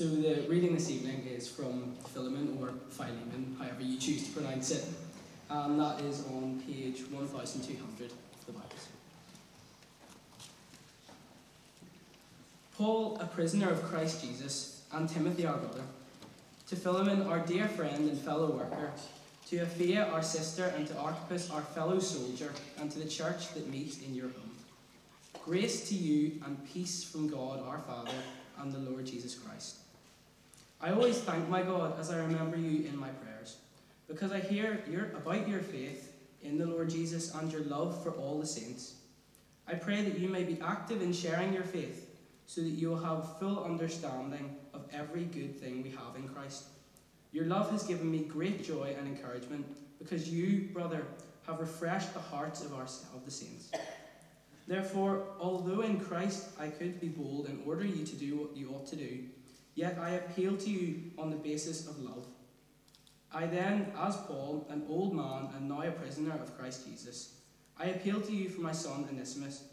So the reading this evening is from Philemon or Philemon, however you choose to pronounce it, and that is on page 1200 of the Bibles. Paul, a prisoner of Christ Jesus, and Timothy our brother, to Philemon our dear friend and fellow worker, to Apphia our sister, and to Archippus our fellow soldier, and to the church that meets in your home. Grace to you and peace from God our Father and the Lord Jesus Christ. I always thank my God as I remember you in my prayers, because I hear your, about your faith in the Lord Jesus and your love for all the saints. I pray that you may be active in sharing your faith, so that you will have full understanding of every good thing we have in Christ. Your love has given me great joy and encouragement, because you, brother, have refreshed the hearts of, our, of the saints. Therefore, although in Christ I could be bold and order you to do what you ought to do, yet I appeal to you on the basis of love. I then, as Paul, an old man and now a prisoner of Christ Jesus, I appeal to you for my son Onesimus,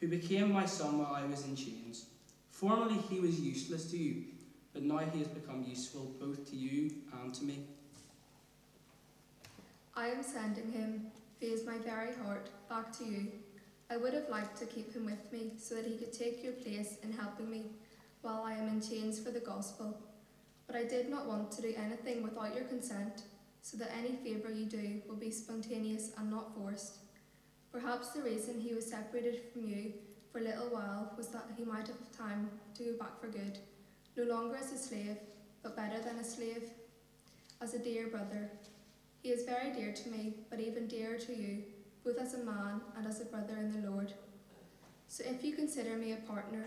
who became my son while I was in chains. Formerly he was useless to you, but now he has become useful both to you and to me. I am sending him, is my very heart, back to you I would have liked to keep him with me so that he could take your place in helping me while I am in chains for the gospel. But I did not want to do anything without your consent, so that any favour you do will be spontaneous and not forced. Perhaps the reason he was separated from you for a little while was that he might have time to go back for good, no longer as a slave, but better than a slave, as a dear brother. He is very dear to me, but even dearer to you both as a man and as a brother in the Lord. So if you consider me a partner,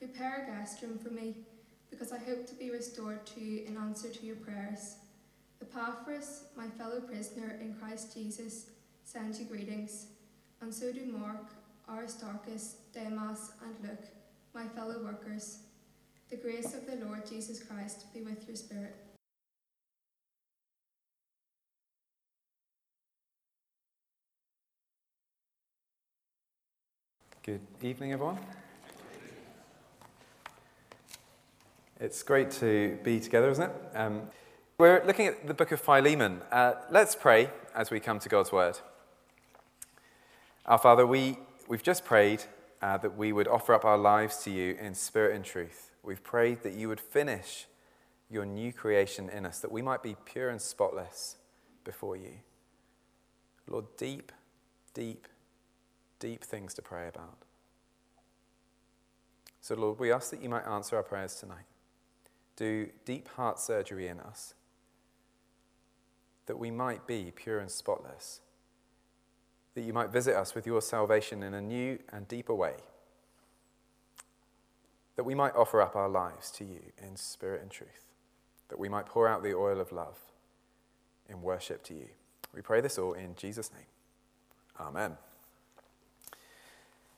prepare a guest room for me, because I hope to be restored to you in answer to your prayers. Epaphras, my fellow prisoner in Christ Jesus, sends you greetings, and so do Mark, Aristarchus, Demas, and Luke, my fellow workers. The grace of the Lord Jesus Christ be with your spirit. Good evening, everyone. It's great to be together, isn't it? Um, we're looking at the book of Philemon. Uh, let's pray as we come to God's word. Our Father, we, we've just prayed uh, that we would offer up our lives to you in spirit and truth. We've prayed that you would finish your new creation in us, that we might be pure and spotless before you. Lord, deep, deep, deep things to pray about. So, Lord, we ask that you might answer our prayers tonight. Do deep heart surgery in us, that we might be pure and spotless, that you might visit us with your salvation in a new and deeper way, that we might offer up our lives to you in spirit and truth, that we might pour out the oil of love in worship to you. We pray this all in Jesus' name. Amen.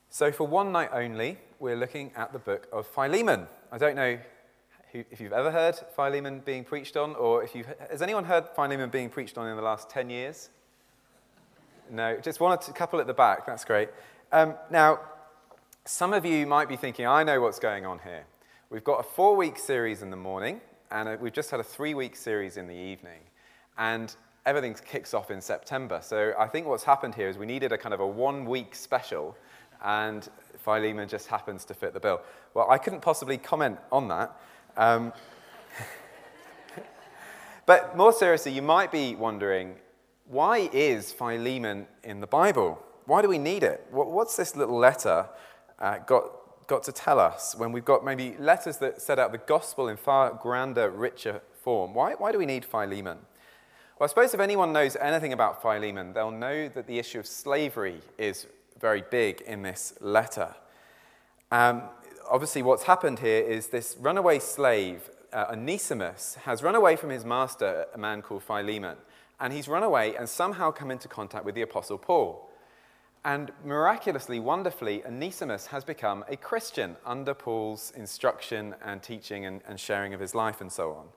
So, for one night only, we're looking at the book of Philemon. I don't know who, if you've ever heard Philemon being preached on, or if you've. Has anyone heard Philemon being preached on in the last 10 years? No, just one or two, couple at the back. That's great. Um, now, some of you might be thinking, I know what's going on here. We've got a four week series in the morning, and a, we've just had a three week series in the evening. And everything kicks off in September. So I think what's happened here is we needed a kind of a one week special and Philemon just happens to fit the bill. Well, I couldn't possibly comment on that. Um, but more seriously, you might be wondering why is Philemon in the Bible? Why do we need it? What's this little letter uh, got, got to tell us when we've got maybe letters that set out the gospel in far grander, richer form? Why, why do we need Philemon? Well, I suppose if anyone knows anything about Philemon, they'll know that the issue of slavery is very big in this letter. Um, obviously, what's happened here is this runaway slave uh, Onesimus, has run away from his master, a man called Philemon. And he's run away and somehow come into contact with the Apostle Paul. And miraculously, wonderfully, Onesimus has become a Christian under Paul's instruction and teaching and, and sharing of his life and so on.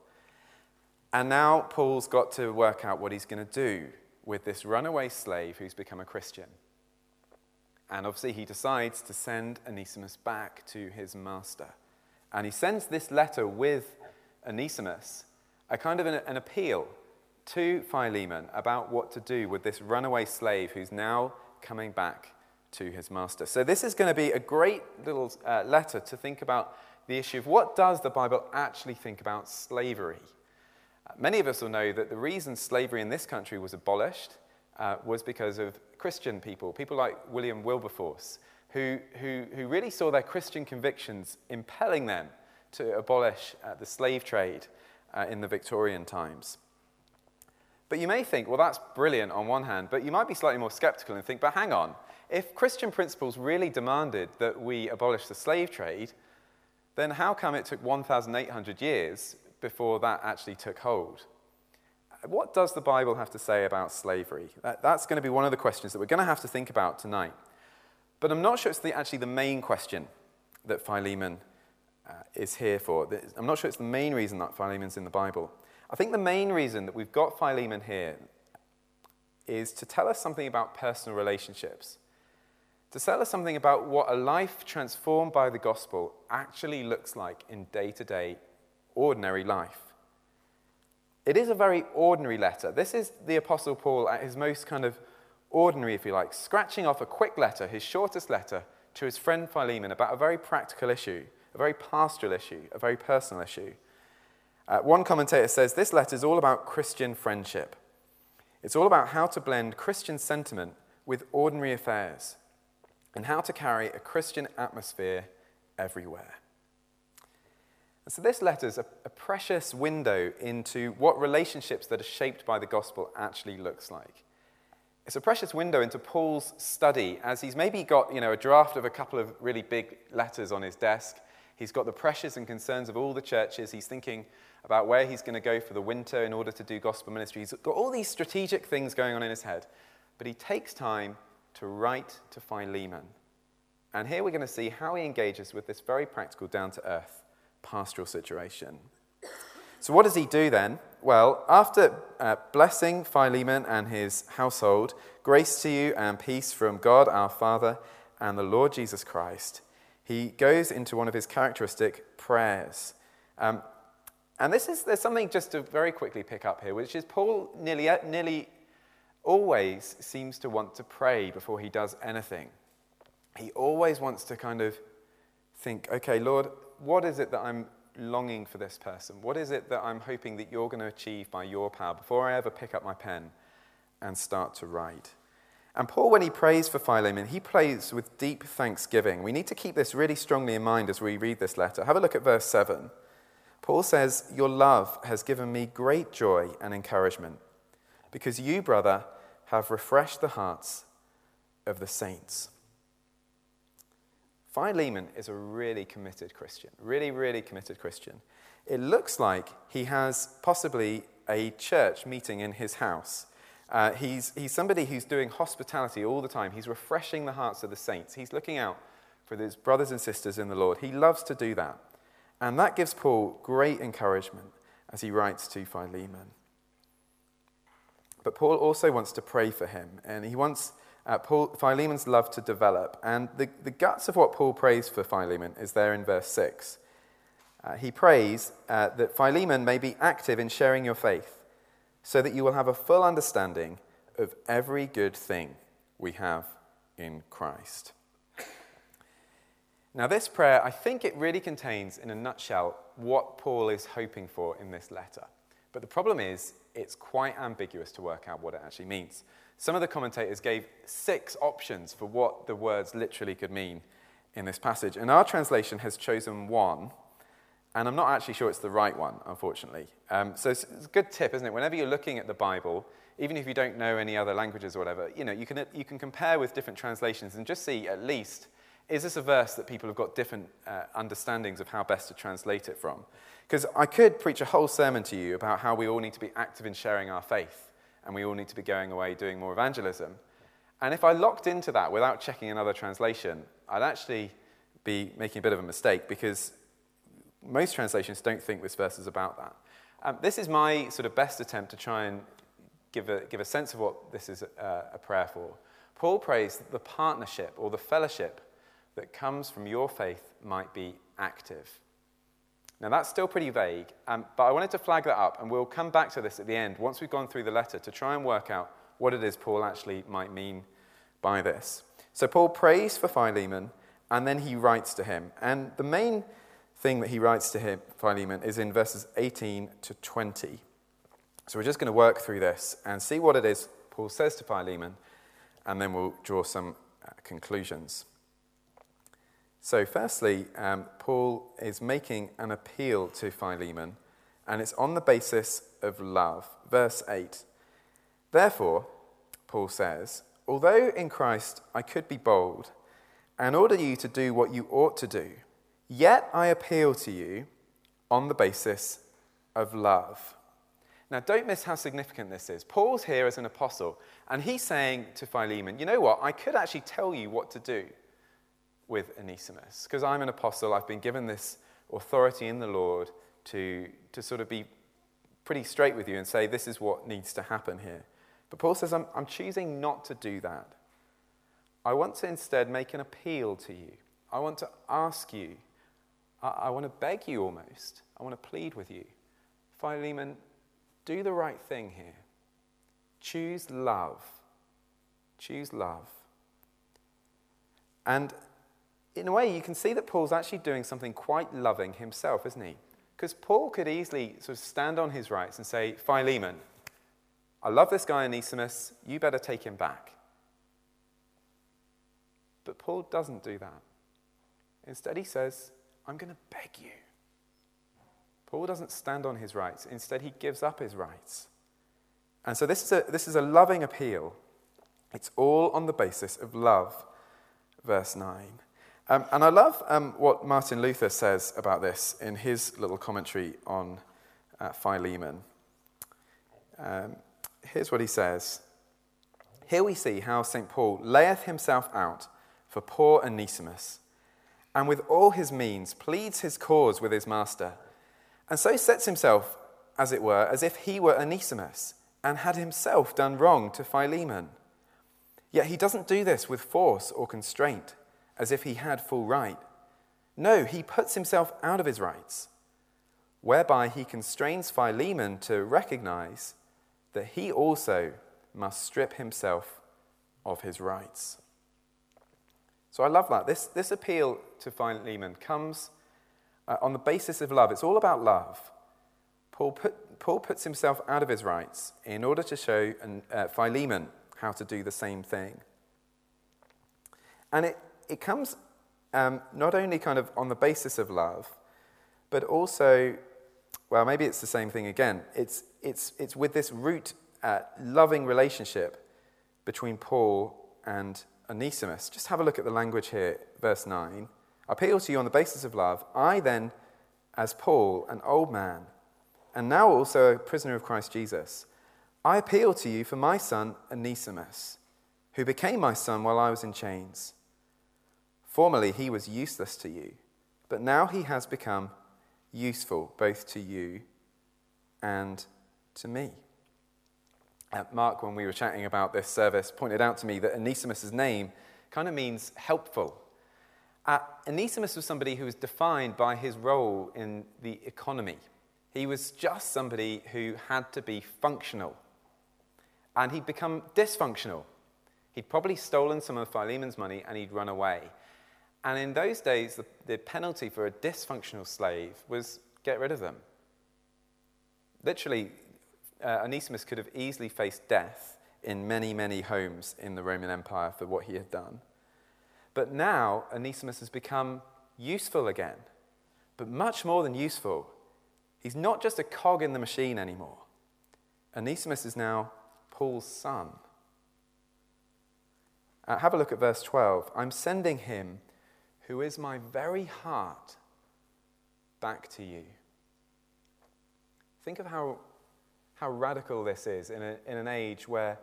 And now Paul's got to work out what he's going to do with this runaway slave who's become a Christian. And obviously, he decides to send Onesimus back to his master. And he sends this letter with Onesimus, a kind of an, an appeal to Philemon about what to do with this runaway slave who's now coming back to his master. So, this is going to be a great little uh, letter to think about the issue of what does the Bible actually think about slavery? Uh, many of us will know that the reason slavery in this country was abolished uh, was because of Christian people, people like William Wilberforce, who, who, who really saw their Christian convictions impelling them to abolish uh, the slave trade uh, in the Victorian times. But you may think, well, that's brilliant on one hand, but you might be slightly more skeptical and think, but hang on, if Christian principles really demanded that we abolish the slave trade, then how come it took 1,800 years before that actually took hold? What does the Bible have to say about slavery? That's going to be one of the questions that we're going to have to think about tonight. But I'm not sure it's the, actually the main question that Philemon uh, is here for. I'm not sure it's the main reason that Philemon's in the Bible. I think the main reason that we've got Philemon here is to tell us something about personal relationships, to tell us something about what a life transformed by the gospel actually looks like in day to day, ordinary life. It is a very ordinary letter. This is the Apostle Paul at his most kind of ordinary, if you like, scratching off a quick letter, his shortest letter, to his friend Philemon about a very practical issue, a very pastoral issue, a very personal issue. Uh, one commentator says this letter is all about Christian friendship. It's all about how to blend Christian sentiment with ordinary affairs and how to carry a Christian atmosphere everywhere. So, this letter is a, a precious window into what relationships that are shaped by the gospel actually looks like. It's a precious window into Paul's study as he's maybe got you know, a draft of a couple of really big letters on his desk. He's got the pressures and concerns of all the churches. He's thinking about where he's going to go for the winter in order to do gospel ministry. He's got all these strategic things going on in his head. But he takes time to write to Philemon. And here we're going to see how he engages with this very practical, down to earth pastoral situation. So, what does he do then? Well, after uh, blessing Philemon and his household, grace to you and peace from God our Father and the Lord Jesus Christ, he goes into one of his characteristic prayers. Um, and this is, there's something just to very quickly pick up here, which is Paul nearly, nearly always seems to want to pray before he does anything. He always wants to kind of think, okay, Lord, what is it that I'm longing for this person? What is it that I'm hoping that you're going to achieve by your power before I ever pick up my pen and start to write? And Paul, when he prays for Philemon, he prays with deep thanksgiving. We need to keep this really strongly in mind as we read this letter. Have a look at verse 7. Paul says, Your love has given me great joy and encouragement, because you, brother, have refreshed the hearts of the saints. Philemon is a really committed Christian, really, really committed Christian. It looks like he has possibly a church meeting in his house. Uh, he's, he's somebody who's doing hospitality all the time. He's refreshing the hearts of the saints. He's looking out for his brothers and sisters in the Lord. He loves to do that. And that gives Paul great encouragement as he writes to Philemon. But Paul also wants to pray for him, and he wants uh, Paul, Philemon's love to develop. And the, the guts of what Paul prays for Philemon is there in verse 6. Uh, he prays uh, that Philemon may be active in sharing your faith, so that you will have a full understanding of every good thing we have in Christ. Now, this prayer, I think it really contains, in a nutshell, what Paul is hoping for in this letter. But the problem is, it's quite ambiguous to work out what it actually means. Some of the commentators gave six options for what the words literally could mean in this passage. And our translation has chosen one, and I'm not actually sure it's the right one, unfortunately. Um, so it's, it's, a good tip, isn't it? Whenever you're looking at the Bible, even if you don't know any other languages or whatever, you know, you can, you can compare with different translations and just see at least is this a verse that people have got different uh, understandings of how best to translate it from? Because I could preach a whole sermon to you about how we all need to be active in sharing our faith and we all need to be going away doing more evangelism. And if I locked into that without checking another translation, I'd actually be making a bit of a mistake because most translations don't think this verse is about that. Um, this is my sort of best attempt to try and give a, give a sense of what this is a, a prayer for. Paul prays that the partnership or the fellowship that comes from your faith might be active. Now, that's still pretty vague, um, but I wanted to flag that up, and we'll come back to this at the end once we've gone through the letter to try and work out what it is Paul actually might mean by this. So, Paul prays for Philemon, and then he writes to him. And the main thing that he writes to him, Philemon is in verses 18 to 20. So, we're just going to work through this and see what it is Paul says to Philemon, and then we'll draw some uh, conclusions. So, firstly, um, Paul is making an appeal to Philemon, and it's on the basis of love. Verse 8 Therefore, Paul says, although in Christ I could be bold and order you to do what you ought to do, yet I appeal to you on the basis of love. Now, don't miss how significant this is. Paul's here as an apostle, and he's saying to Philemon, You know what? I could actually tell you what to do with Onesimus. Because I'm an apostle, I've been given this authority in the Lord to, to sort of be pretty straight with you and say, this is what needs to happen here. But Paul says, I'm, I'm choosing not to do that. I want to instead make an appeal to you. I want to ask you. I, I want to beg you almost. I want to plead with you. Philemon, do the right thing here. Choose love. Choose love. And in a way, you can see that Paul's actually doing something quite loving himself, isn't he? Because Paul could easily sort of stand on his rights and say, Philemon, I love this guy Onesimus, you better take him back. But Paul doesn't do that. Instead, he says, I'm going to beg you. Paul doesn't stand on his rights. Instead, he gives up his rights. And so this is a, this is a loving appeal. It's all on the basis of love. Verse 9. Um, and I love um, what Martin Luther says about this in his little commentary on uh, Philemon. Um, here's what he says Here we see how St. Paul layeth himself out for poor Onesimus, and with all his means pleads his cause with his master, and so sets himself, as it were, as if he were Onesimus, and had himself done wrong to Philemon. Yet he doesn't do this with force or constraint as if he had full right. No, he puts himself out of his rights, whereby he constrains Philemon to recognize that he also must strip himself of his rights. So I love that. This, this appeal to Philemon comes uh, on the basis of love. It's all about love. Paul, put, Paul puts himself out of his rights in order to show an, uh, Philemon how to do the same thing. And it, it comes um, not only kind of on the basis of love, but also, well, maybe it's the same thing again. It's, it's, it's with this root uh, loving relationship between Paul and Onesimus. Just have a look at the language here, verse 9. I appeal to you on the basis of love. I then, as Paul, an old man, and now also a prisoner of Christ Jesus, I appeal to you for my son Onesimus, who became my son while I was in chains. Formerly he was useless to you, but now he has become useful both to you and to me. Uh, Mark, when we were chatting about this service, pointed out to me that Onesimus' name kind of means helpful. Uh, Onesimus was somebody who was defined by his role in the economy. He was just somebody who had to be functional. And he'd become dysfunctional. He'd probably stolen some of Philemon's money and he'd run away. And in those days, the, the penalty for a dysfunctional slave was get rid of them. Literally, uh, Onesimus could have easily faced death in many, many homes in the Roman Empire for what he had done. But now, Onesimus has become useful again, but much more than useful. He's not just a cog in the machine anymore. Onesimus is now Paul's son. Uh, have a look at verse 12. I'm sending him who is my very heart, back to you. Think of how, how radical this is in, a, in an age where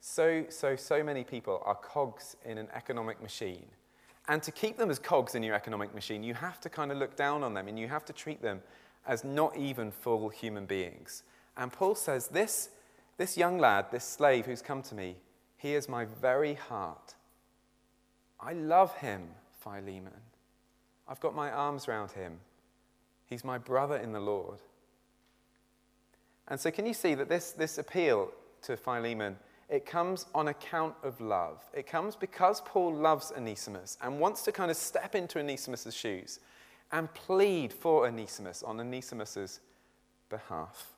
so, so, so many people are cogs in an economic machine. And to keep them as cogs in your economic machine, you have to kind of look down on them and you have to treat them as not even full human beings. And Paul says, This, this young lad, this slave who's come to me, he is my very heart. I love him, Philemon. I've got my arms around him. He's my brother in the Lord. And so, can you see that this, this appeal to Philemon, it comes on account of love. It comes because Paul loves Onesimus and wants to kind of step into Onesimus' shoes and plead for Onesimus on Onesimus' behalf.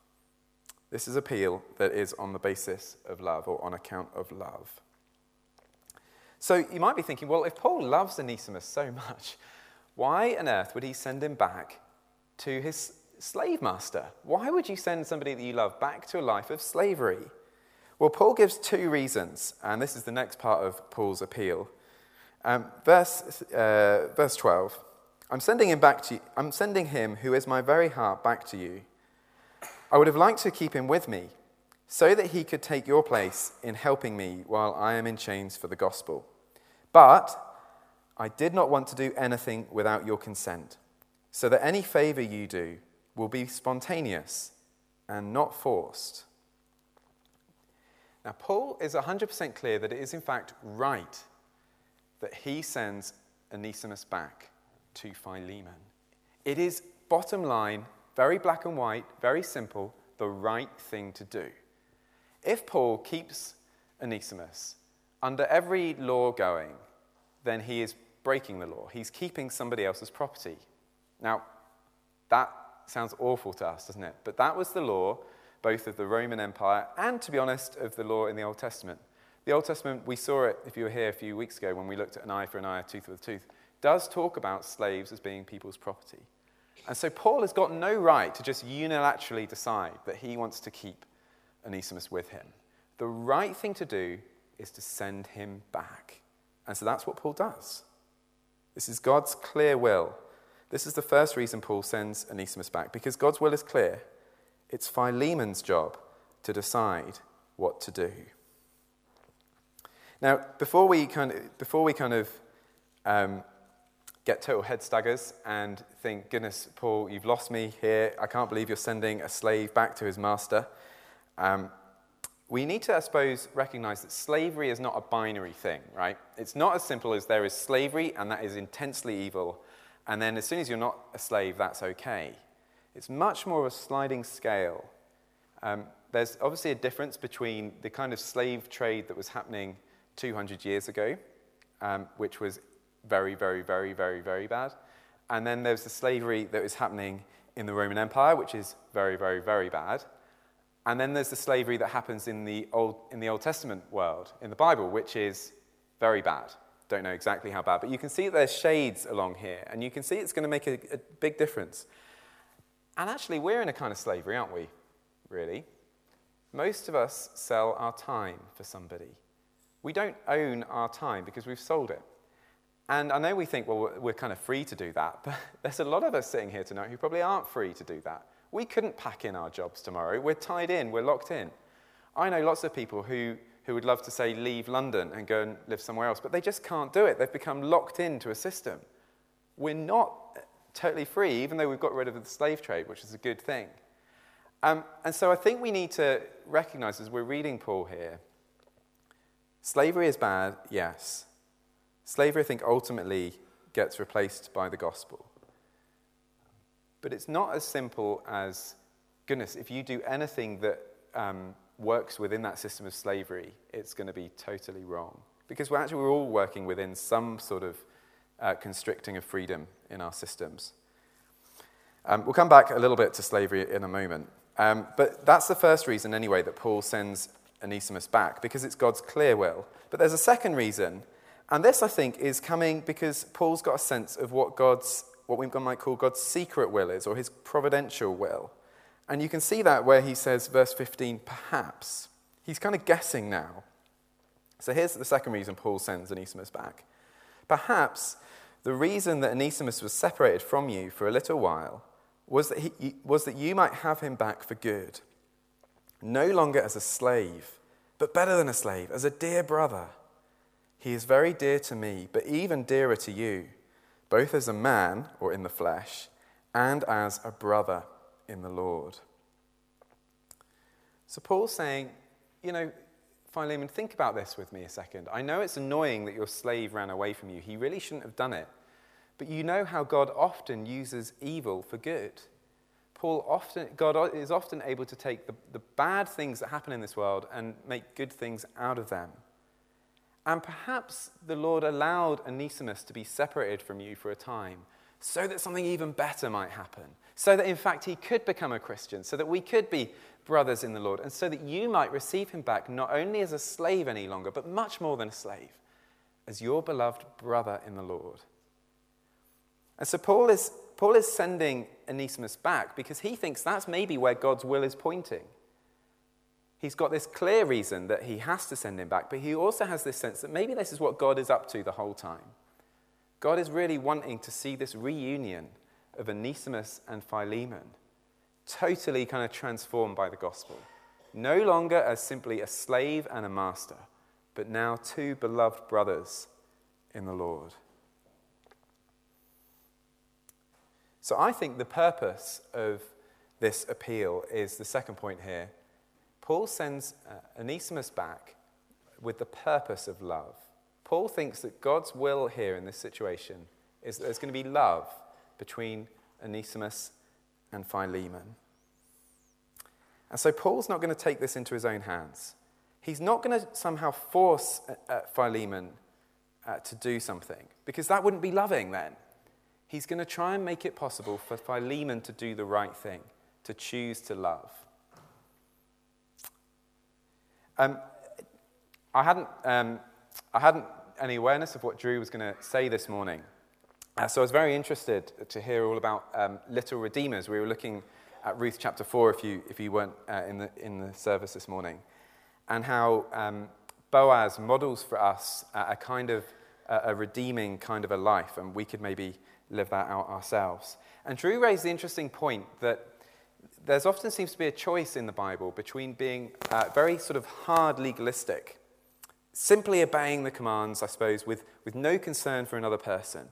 This is appeal that is on the basis of love or on account of love. So you might be thinking, well, if Paul loves Onesimus so much, why on earth would he send him back to his slave master? Why would you send somebody that you love back to a life of slavery? Well, Paul gives two reasons, and this is the next part of Paul's appeal. Um, verse, uh, verse 12 I'm sending him back to you, I'm sending him who is my very heart back to you. I would have liked to keep him with me so that he could take your place in helping me while I am in chains for the gospel. But I did not want to do anything without your consent, so that any favor you do will be spontaneous and not forced. Now, Paul is 100% clear that it is, in fact, right that he sends Onesimus back to Philemon. It is, bottom line, very black and white, very simple, the right thing to do. If Paul keeps Onesimus under every law going, then he is breaking the law. He's keeping somebody else's property. Now, that sounds awful to us, doesn't it? But that was the law, both of the Roman Empire and, to be honest, of the law in the Old Testament. The Old Testament, we saw it if you were here a few weeks ago when we looked at an eye for an eye, a tooth for a tooth, does talk about slaves as being people's property. And so Paul has got no right to just unilaterally decide that he wants to keep Onesimus with him. The right thing to do is to send him back. And so that's what Paul does. This is God's clear will. This is the first reason Paul sends Onesimus back, because God's will is clear. It's Philemon's job to decide what to do. Now, before we kind of, before we kind of um, get total head staggers and think, goodness, Paul, you've lost me here. I can't believe you're sending a slave back to his master. Um, we need to, I suppose, recognize that slavery is not a binary thing, right? It's not as simple as there is slavery and that is intensely evil, and then as soon as you're not a slave, that's okay. It's much more of a sliding scale. Um, there's obviously a difference between the kind of slave trade that was happening 200 years ago, um, which was very, very, very, very, very bad. And then there's the slavery that was happening in the Roman Empire, which is very, very, very bad. And then there's the slavery that happens in the Old, in the Old Testament world, in the Bible, which is very bad. Don't know exactly how bad, but you can see there's shades along here, and you can see it's going to make a, a big difference. And actually, we're in a kind of slavery, aren't we? Really? Most of us sell our time for somebody. We don't own our time because we've sold it. And I know we think, well, we're kind of free to do that, but there's a lot of us sitting here tonight who probably aren't free to do that. We couldn't pack in our jobs tomorrow. We're tied in, we're locked in. I know lots of people who, who would love to say leave London and go and live somewhere else, but they just can't do it. They've become locked into a system. We're not totally free, even though we've got rid of the slave trade, which is a good thing. Um, and so I think we need to recognize as we're reading Paul here slavery is bad, yes. Slavery, I think, ultimately gets replaced by the gospel. But it's not as simple as, goodness, if you do anything that um, works within that system of slavery, it's going to be totally wrong. Because we're actually we're all working within some sort of uh, constricting of freedom in our systems. Um, we'll come back a little bit to slavery in a moment. Um, but that's the first reason, anyway, that Paul sends Onesimus back, because it's God's clear will. But there's a second reason, and this, I think, is coming because Paul's got a sense of what God's what we might call God's secret will is, or his providential will. And you can see that where he says, verse 15, perhaps. He's kind of guessing now. So here's the second reason Paul sends Onesimus back. Perhaps The reason that Onesimus was separated from you for a little while was that, he, was that you might have him back for good, no longer as a slave, but better than a slave, as a dear brother. He is very dear to me, but even dearer to you, both as a man, or in the flesh, and as a brother in the Lord. So Paul's saying, you know, Philemon, think about this with me a second. I know it's annoying that your slave ran away from you. He really shouldn't have done it. But you know how God often uses evil for good. Paul often, God is often able to take the, the bad things that happen in this world and make good things out of them. And perhaps the Lord allowed Onesimus to be separated from you for a time so that something even better might happen. So that in fact he could become a Christian, so that we could be brothers in the Lord, and so that you might receive him back not only as a slave any longer, but much more than a slave, as your beloved brother in the Lord. And so Paul is, Paul is sending Onesimus back because he thinks that's maybe where God's will is pointing. He's got this clear reason that he has to send him back, but he also has this sense that maybe this is what God is up to the whole time. God is really wanting to see this reunion of Onesimus and Philemon totally kind of transformed by the gospel. No longer as simply a slave and a master, but now two beloved brothers in the Lord. So I think the purpose of this appeal is the second point here. Paul sends uh, Onesimus back with the purpose of love. Paul thinks that God's will here in this situation is that there's going to be love between Onesimus and Philemon. And so Paul's not going to take this into his own hands. He's not going to somehow force uh, uh, Philemon uh, to do something, because that wouldn't be loving then. He's going to try and make it possible for Philemon to do the right thing, to choose to love. Um, I, hadn't, um, I hadn't any awareness of what Drew was going to say this morning. Uh, so I was very interested to hear all about um, little redeemers. We were looking at Ruth chapter 4 if you, if you weren't uh, in, the, in the service this morning, and how um, Boaz models for us a, a kind of a, a redeeming kind of a life, and we could maybe live that out ourselves. And Drew raised the interesting point that there's often seems to be a choice in the Bible between being uh, very sort of hard legalistic, simply obeying the commands, I suppose, with, with no concern for another person,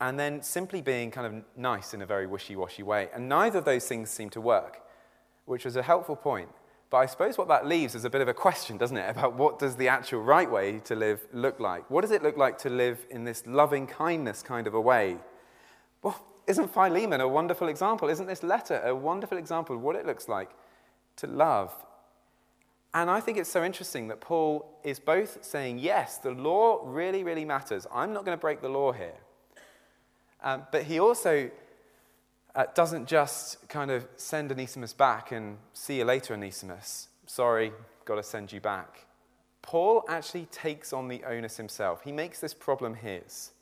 and then simply being kind of nice in a very wishy washy way. And neither of those things seem to work, which was a helpful point. But I suppose what that leaves is a bit of a question, doesn't it, about what does the actual right way to live look like? What does it look like to live in this loving kindness kind of a way? Well, isn't Philemon a wonderful example? Isn't this letter a wonderful example of what it looks like to love? And I think it's so interesting that Paul is both saying, yes, the law really, really matters. I'm not going to break the law here. Um, but he also uh, doesn't just kind of send Onesimus back and see you later, Onesimus. Sorry, got to send you back. Paul actually takes on the onus himself. He makes this problem his.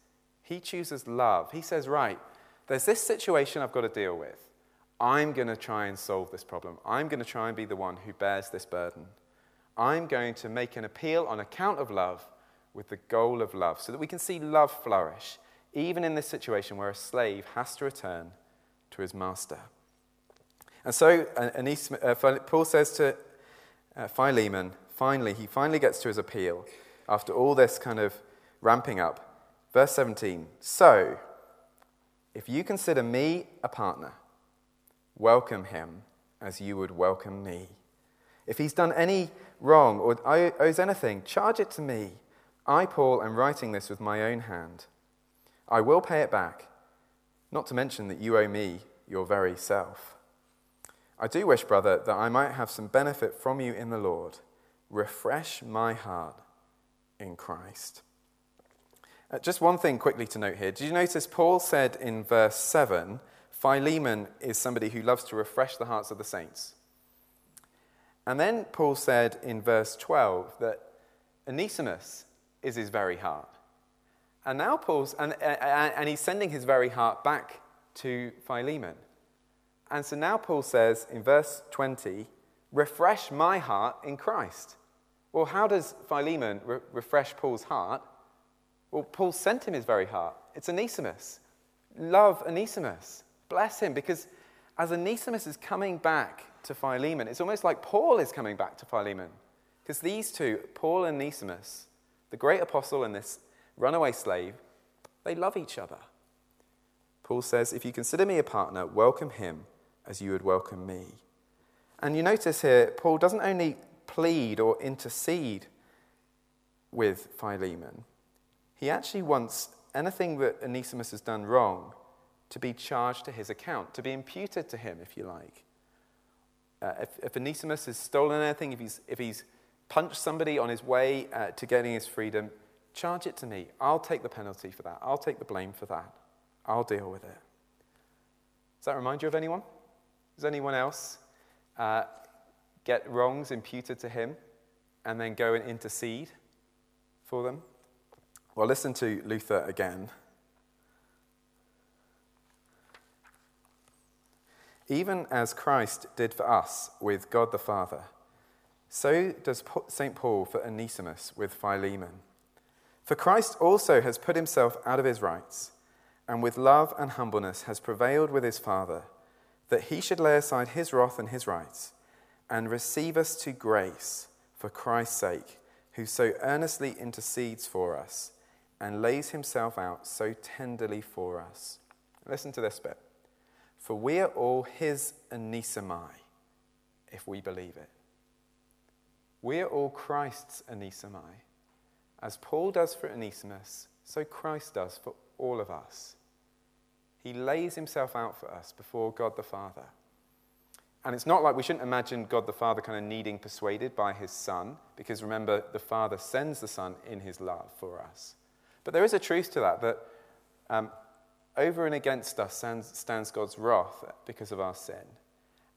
He chooses love. He says, Right, there's this situation I've got to deal with. I'm going to try and solve this problem. I'm going to try and be the one who bears this burden. I'm going to make an appeal on account of love with the goal of love so that we can see love flourish, even in this situation where a slave has to return to his master. And so uh, Paul says to uh, Philemon, finally, he finally gets to his appeal after all this kind of ramping up. Verse 17 So, if you consider me a partner, welcome him as you would welcome me. If he's done any wrong or owes anything, charge it to me. I, Paul, am writing this with my own hand. I will pay it back, not to mention that you owe me your very self. I do wish, brother, that I might have some benefit from you in the Lord. Refresh my heart in Christ. Uh, just one thing quickly to note here. Did you notice Paul said in verse 7 Philemon is somebody who loves to refresh the hearts of the saints? And then Paul said in verse 12 that Onesimus is his very heart. And now Paul's, and, and, and he's sending his very heart back to Philemon. And so now Paul says in verse 20, refresh my heart in Christ. Well, how does Philemon re- refresh Paul's heart? Well, Paul sent him his very heart. It's Onesimus. Love Onesimus. Bless him because as Onesimus is coming back to Philemon, it's almost like Paul is coming back to Philemon. Because these two, Paul and Onesimus, the great apostle and this runaway slave, they love each other. Paul says, If you consider me a partner, welcome him as you would welcome me. And you notice here, Paul doesn't only plead or intercede with Philemon, he actually wants anything that Onesimus has done wrong to be charged to his account, to be imputed to him, if you like. Uh, if, if Onesimus has stolen anything, if he's, if he's punched somebody on his way uh, to getting his freedom, charge it to me. I'll take the penalty for that. I'll take the blame for that. I'll deal with it. Does that remind you of anyone? Does anyone else uh, get wrongs imputed to him and then go and intercede for them? Well, listen to Luther again. Even as Christ did for us with God the Father, so does St. Paul for Onesimus with Philemon. For Christ also has put himself out of his rights, and with love and humbleness has prevailed with his Father, that he should lay aside his wrath and his rights, and receive us to grace for Christ's sake, who so earnestly intercedes for us and lays himself out so tenderly for us. Listen to this bit. For we are all his Onesimi, if we believe it. We are all Christ's Onesimi. As Paul does for Onesimus, so Christ does for all of us. He lays himself out for us before God the Father. And it's not like we shouldn't imagine God the Father kind of needing persuaded by his Son, because remember, the Father sends the Son in his love for us. But there is a truth to that, that um, over and against us stands, stands God's wrath because of our sin.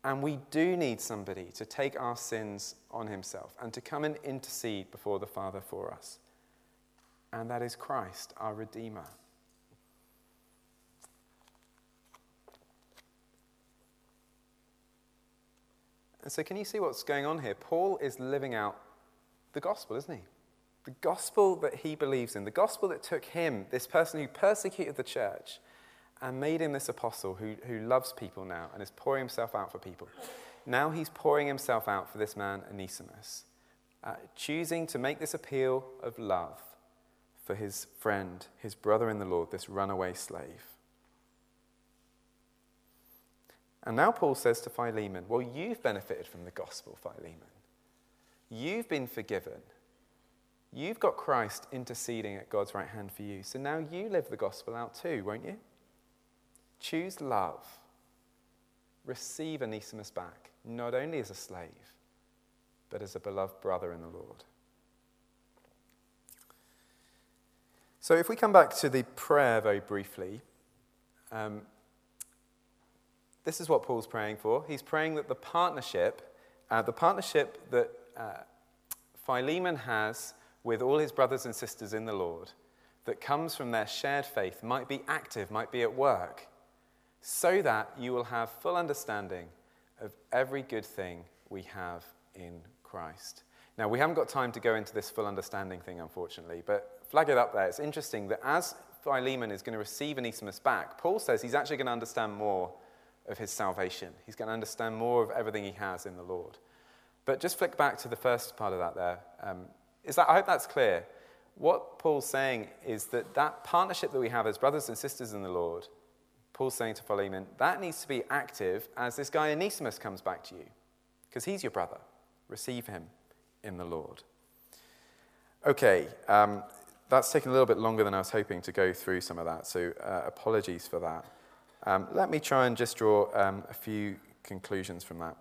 And we do need somebody to take our sins on himself and to come and intercede before the Father for us. And that is Christ, our Redeemer. And so, can you see what's going on here? Paul is living out the gospel, isn't he? The gospel that he believes in, the gospel that took him, this person who persecuted the church, and made him this apostle who, who loves people now and is pouring himself out for people. Now he's pouring himself out for this man, Onesimus, uh, choosing to make this appeal of love for his friend, his brother in the Lord, this runaway slave. And now Paul says to Philemon, Well, you've benefited from the gospel, Philemon. You've been forgiven. You've got Christ interceding at God's right hand for you. So now you live the gospel out too, won't you? Choose love. Receive Onesimus back, not only as a slave, but as a beloved brother in the Lord. So, if we come back to the prayer very briefly, um, this is what Paul's praying for. He's praying that the partnership, uh, the partnership that uh, Philemon has with all his brothers and sisters in the Lord, that comes from their shared faith, might be active, might be at work, so that you will have full understanding of every good thing we have in Christ. Now, we haven't got time to go into this full understanding thing, unfortunately, but flag it up there. It's interesting that as Philemon is going to receive Onesimus back, Paul says he's actually going to understand more of his salvation. He's going to understand more of everything he has in the Lord. But just flick back to the first part of that there. Um, is that, I hope that's clear. What Paul's saying is that that partnership that we have as brothers and sisters in the Lord Paul's saying to Philemon, that needs to be active as this guy Onesimus comes back to you, because he's your brother. Receive him in the Lord. Okay, um, that's taken a little bit longer than I was hoping to go through some of that, so uh, apologies for that. Um, let me try and just draw um, a few conclusions from that.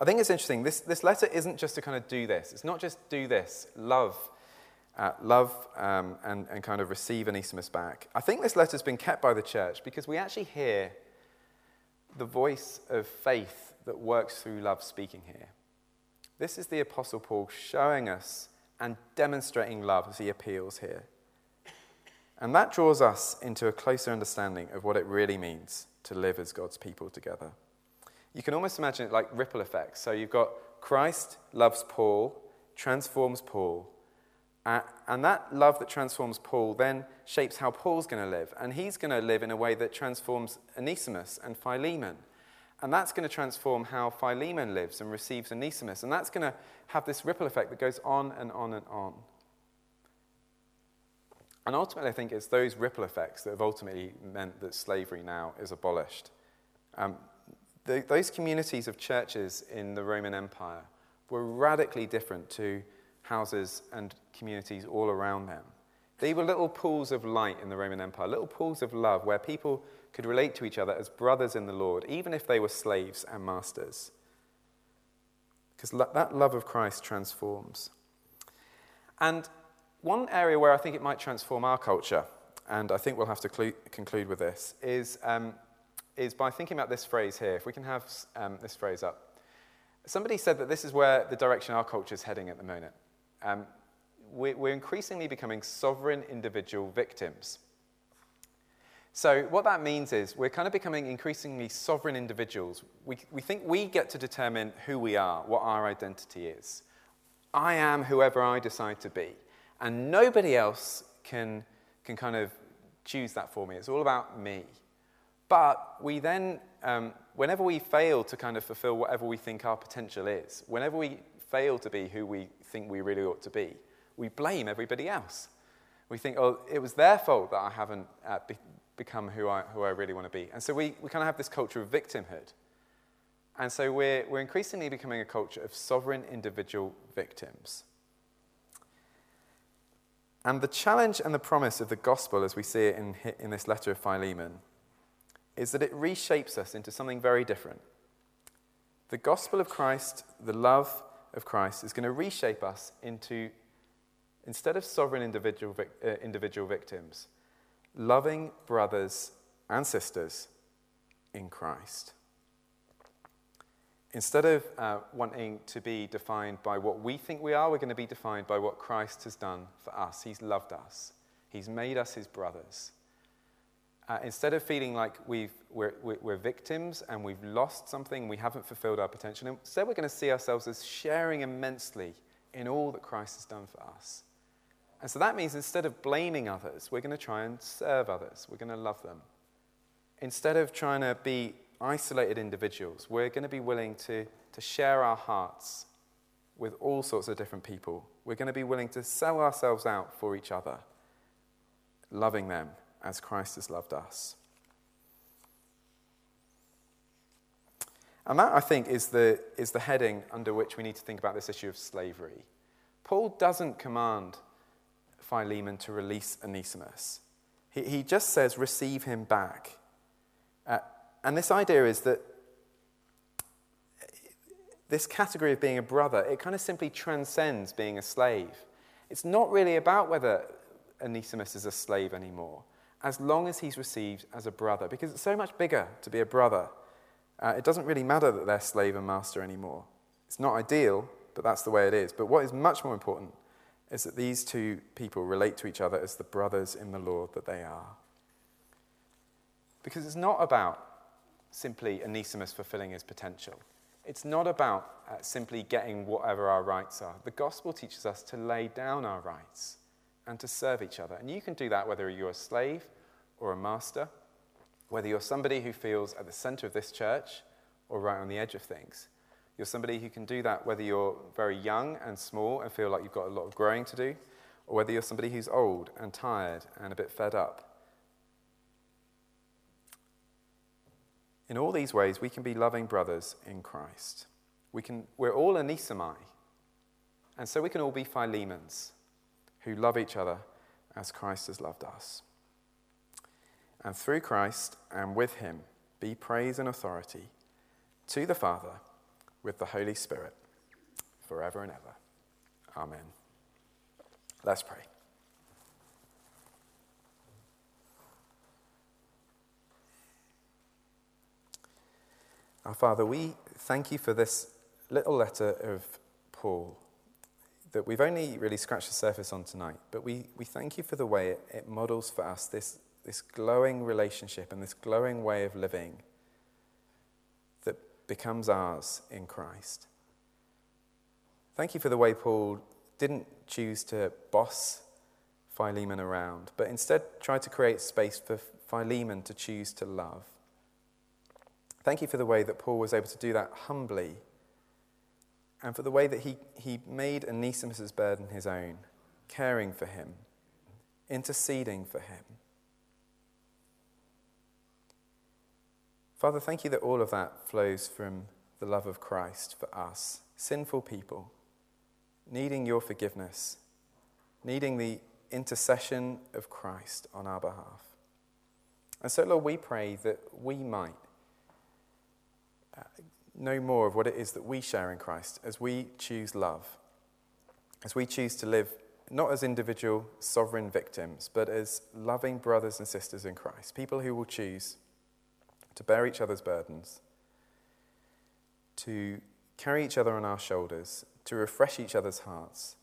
I think it's interesting. This, this letter isn't just to kind of do this. It's not just do this, love uh, love um, and, and kind of receive Onesimus back. I think this letter has been kept by the church because we actually hear the voice of faith that works through love speaking here. This is the Apostle Paul showing us and demonstrating love as he appeals here. And that draws us into a closer understanding of what it really means to live as God's people together. You can almost imagine it like ripple effects. So you've got Christ loves Paul, transforms Paul, Uh, and that love that transforms Paul then shapes how Paul's going to live. And he's going to live in a way that transforms Onesimus and Philemon. And that's going to transform how Philemon lives and receives Onesimus. And that's going to have this ripple effect that goes on and on and on. And ultimately, I think it's those ripple effects that have ultimately meant that slavery now is abolished. Um, the, those communities of churches in the Roman Empire were radically different to houses and communities all around them. They were little pools of light in the Roman Empire, little pools of love where people could relate to each other as brothers in the Lord, even if they were slaves and masters. Because that love of Christ transforms. And one area where I think it might transform our culture, and I think we'll have to clu- conclude with this, is, um, is by thinking about this phrase here. If we can have um, this phrase up. Somebody said that this is where the direction our culture is heading at the moment. Um, we're, we're increasingly becoming sovereign individual victims. So, what that means is we're kind of becoming increasingly sovereign individuals. We, we think we get to determine who we are, what our identity is. I am whoever I decide to be. And nobody else can, can kind of choose that for me. It's all about me. But we then, um, whenever we fail to kind of fulfill whatever we think our potential is, whenever we fail to be who we think we really ought to be, we blame everybody else. We think, oh, it was their fault that I haven't uh, be- become who I, who I really want to be. And so we, we kind of have this culture of victimhood. And so we're, we're increasingly becoming a culture of sovereign individual victims. And the challenge and the promise of the gospel, as we see it in, in this letter of Philemon, is that it reshapes us into something very different. The gospel of Christ, the love of Christ, is going to reshape us into, instead of sovereign individual, uh, individual victims, loving brothers and sisters in Christ. Instead of uh, wanting to be defined by what we think we are, we're going to be defined by what Christ has done for us. He's loved us, He's made us His brothers. Uh, instead of feeling like we've, we're, we're victims and we've lost something, we haven't fulfilled our potential, instead we're going to see ourselves as sharing immensely in all that Christ has done for us. And so that means instead of blaming others, we're going to try and serve others. We're going to love them. Instead of trying to be isolated individuals. We're going to be willing to, to share our hearts with all sorts of different people. We're going to be willing to sell ourselves out for each other, loving them as Christ has loved us. And that, I think, is the, is the heading under which we need to think about this issue of slavery. Paul doesn't command Philemon to release Onesimus, he, he just says, receive him back. Uh, and this idea is that this category of being a brother, it kind of simply transcends being a slave. It's not really about whether Onesimus is a slave anymore, as long as he's received as a brother, because it's so much bigger to be a brother. Uh, it doesn't really matter that they're slave and master anymore. It's not ideal, but that's the way it is. But what is much more important is that these two people relate to each other as the brothers in the Lord that they are. Because it's not about simply Onesimus fulfilling his potential. It's not about uh, simply getting whatever our rights are. The gospel teaches us to lay down our rights and to serve each other. And you can do that whether you're a slave or a master, whether you're somebody who feels at the center of this church or right on the edge of things. You're somebody who can do that whether you're very young and small and feel like you've got a lot of growing to do, or whether you're somebody who's old and tired and a bit fed up In all these ways, we can be loving brothers in Christ. We can, we're all Onesimi, and so we can all be Philemons who love each other as Christ has loved us. And through Christ and with him, be praise and authority to the Father with the Holy Spirit forever and ever. Amen. Let's pray. Our Father, we thank you for this little letter of Paul that we've only really scratched the surface on tonight, but we, we thank you for the way it, it models for us this, this glowing relationship and this glowing way of living that becomes ours in Christ. Thank you for the way Paul didn't choose to boss Philemon around, but instead tried to create space for Philemon to choose to love. Thank you for the way that Paul was able to do that humbly, and for the way that he, he made Onesimus' burden his own, caring for him, interceding for him. Father, thank you that all of that flows from the love of Christ for us, sinful people, needing your forgiveness, needing the intercession of Christ on our behalf. And so, Lord, we pray that we might uh, know more of what it is that we share in Christ as we choose love, as we choose to live not as individual sovereign victims, but as loving brothers and sisters in Christ, people who will choose to bear each other's burdens, to carry each other on our shoulders, to refresh each other's hearts,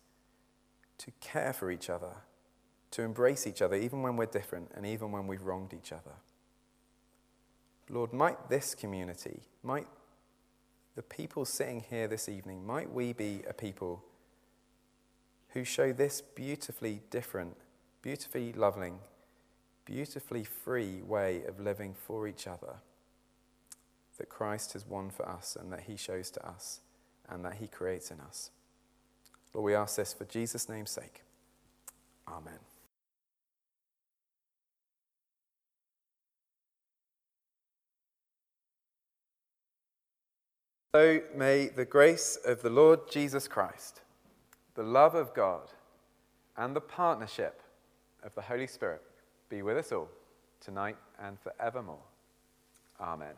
to care for each other, to embrace each other, even when we're different and even when we've wronged each other. Lord, might this community, might the people sitting here this evening, might we be a people who show this beautifully different, beautifully loving, beautifully free way of living for each other that Christ has won for us and that he shows to us and that he creates in us. Lord, we ask this for Jesus' name's sake. Amen. So may the grace of the Lord Jesus Christ, the love of God, and the partnership of the Holy Spirit be with us all tonight and forevermore. Amen.